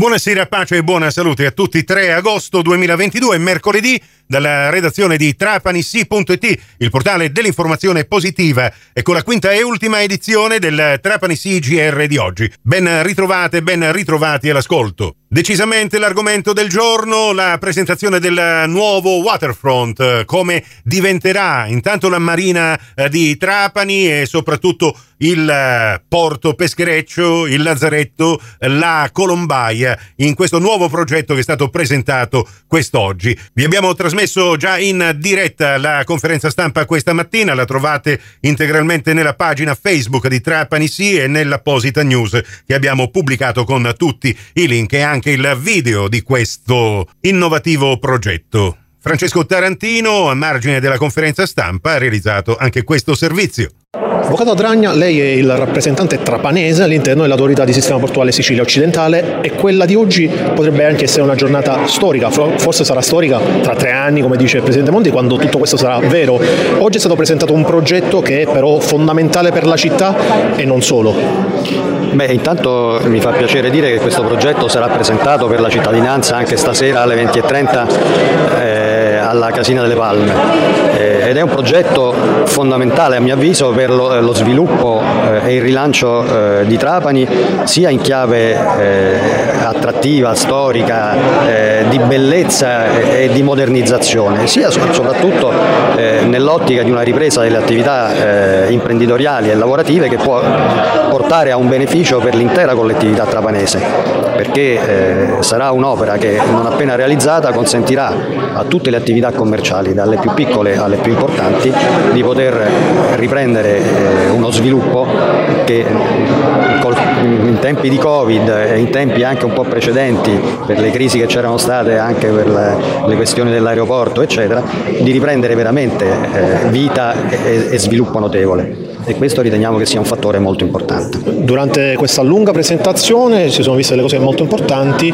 Buonasera, pace e buona salute a tutti. 3 agosto 2022, mercoledì, dalla redazione di trapanissi.it, il portale dell'informazione positiva, e con la quinta e ultima edizione del Trapanissi GR di oggi. Ben ritrovate, ben ritrovati all'ascolto. Decisamente l'argomento del giorno, la presentazione del nuovo waterfront, come diventerà intanto la marina eh, di Trapani e soprattutto il eh, porto Peschereccio, il Lazzaretto, la Colombaia in questo nuovo progetto che è stato presentato quest'oggi. Vi abbiamo trasmesso già in diretta la conferenza stampa questa mattina, la trovate integralmente nella pagina Facebook di Trapani Sì e nell'apposita news che abbiamo pubblicato con tutti i link e anche il video di questo innovativo progetto. Francesco Tarantino, a margine della conferenza stampa, ha realizzato anche questo servizio. Avvocato Dragna, lei è il rappresentante trapanese all'interno dell'autorità di sistema portuale Sicilia occidentale e quella di oggi potrebbe anche essere una giornata storica, forse sarà storica tra tre anni, come dice il Presidente Monti, quando tutto questo sarà vero. Oggi è stato presentato un progetto che è però fondamentale per la città e non solo. Beh, intanto mi fa piacere dire che questo progetto sarà presentato per la cittadinanza anche stasera alle 20.30 eh, alla Casina delle Palme. Eh, ed è un progetto fondamentale a mio avviso per lo, lo sviluppo eh, e il rilancio eh, di Trapani sia in chiave eh, attrattiva, storica, eh, di bellezza e di modernizzazione, sia soprattutto nell'ottica di una ripresa delle attività imprenditoriali e lavorative che può portare a un beneficio per l'intera collettività trapanese, perché sarà un'opera che non appena realizzata consentirà a tutte le attività commerciali, dalle più piccole alle più importanti, di poter riprendere eh, uno sviluppo che in tempi di Covid e in tempi anche un po' precedenti per le crisi che c'erano state anche per le questioni dell'aeroporto eccetera, di riprendere veramente eh, vita e sviluppo notevole e questo riteniamo che sia un fattore molto importante. Durante questa lunga presentazione si sono viste delle cose molto importanti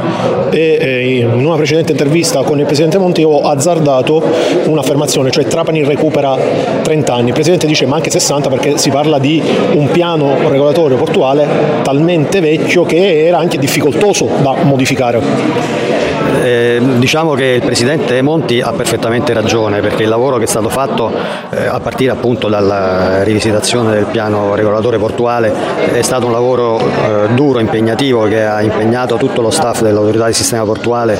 e in una precedente intervista con il Presidente Monti ho azzardato un'affermazione, cioè Trapani recupera 30 anni. Il Presidente dice ma anche 60 perché si parla di un piano regolatorio portuale talmente vecchio che era anche difficoltoso da modificare. Eh, diciamo che il Presidente Monti ha perfettamente ragione perché il lavoro che è stato fatto eh, a partire appunto dalla rivisitazione del piano regolatore portuale è stato un lavoro eh, duro, impegnativo che ha impegnato tutto lo staff dell'autorità di sistema portuale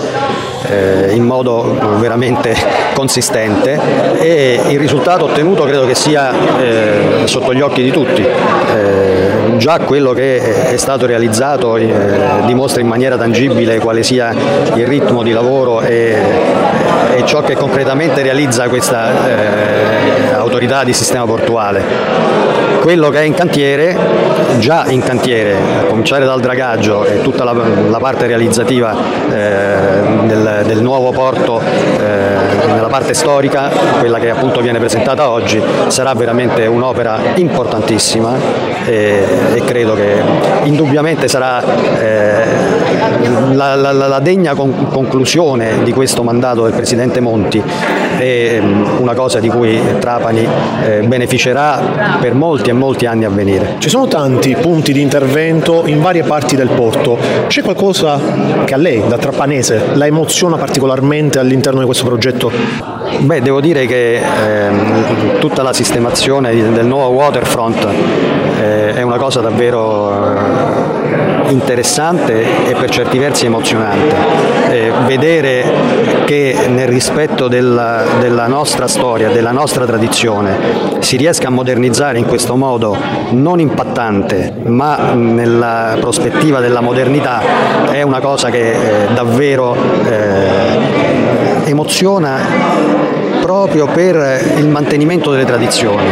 eh, in modo veramente consistente e il risultato ottenuto credo che sia eh, sotto gli occhi di tutti. Eh, già quello che è stato realizzato dimostra in maniera tangibile quale sia il ritmo di lavoro e, e ciò che concretamente realizza questa eh, autorità di sistema portuale. Quello che è in cantiere, già in cantiere, a cominciare dal dragaggio e tutta la, la parte realizzativa eh, del, del, nuovo porto eh, nella parte storica, quella che appunto viene presentata oggi, sarà veramente un'opera importantissima e, e credo che indubbiamente sarà eh, la, la, la, degna con, conclusione di questo mandato del Presidente Monti è mm, una cosa di cui Trapani eh, beneficerà per molti e molti anni a venire. Ci sono tanti punti di intervento in varie parti del porto, c'è qualcosa che a lei, da trapanese, la emoziona particolarmente all'interno di questo progetto? Beh, devo dire che eh, tutta la sistemazione del nuovo waterfront eh, è una cosa davvero eh, interessante e per certi versi emozionante. Eh, vedere che nel rispetto della, della nostra storia, della nostra tradizione, si riesca a modernizzare in questo modo non impattante, ma nella prospettiva della modernità, è una cosa che eh, davvero eh, emoziona proprio per il mantenimento delle tradizioni.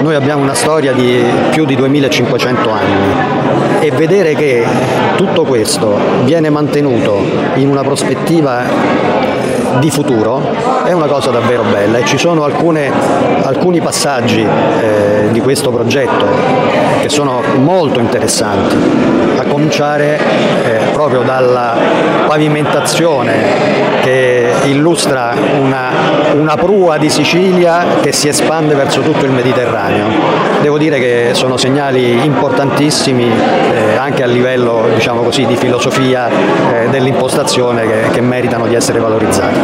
Noi abbiamo una storia di più di 2500 anni e vedere che tutto questo viene mantenuto in una prospettiva di futuro è una cosa davvero bella e ci sono alcune, alcuni passaggi eh, di questo progetto che sono molto interessanti, a cominciare eh, proprio dalla pavimentazione che illustra una, una prua di Sicilia che si espande verso tutto il Mediterraneo. Devo dire che sono segnali importantissimi eh, anche a livello diciamo così, di filosofia eh, dell'impostazione che, che meritano di essere valorizzati.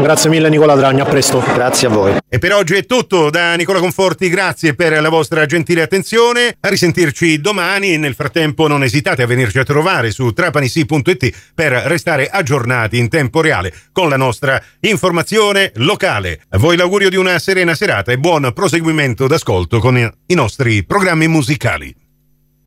Grazie mille Nicola Dragna, a presto. Grazie a voi. E per oggi è tutto da Nicola Conforti, grazie per la vostra gentile attenzione. A risentirci domani. Nel frattempo non esitate a venirci a trovare su trapanisi.it per restare aggiornati in tempo reale con la nostra informazione locale. A voi l'augurio di una serena serata e buon proseguimento d'ascolto con i nostri programmi musicali.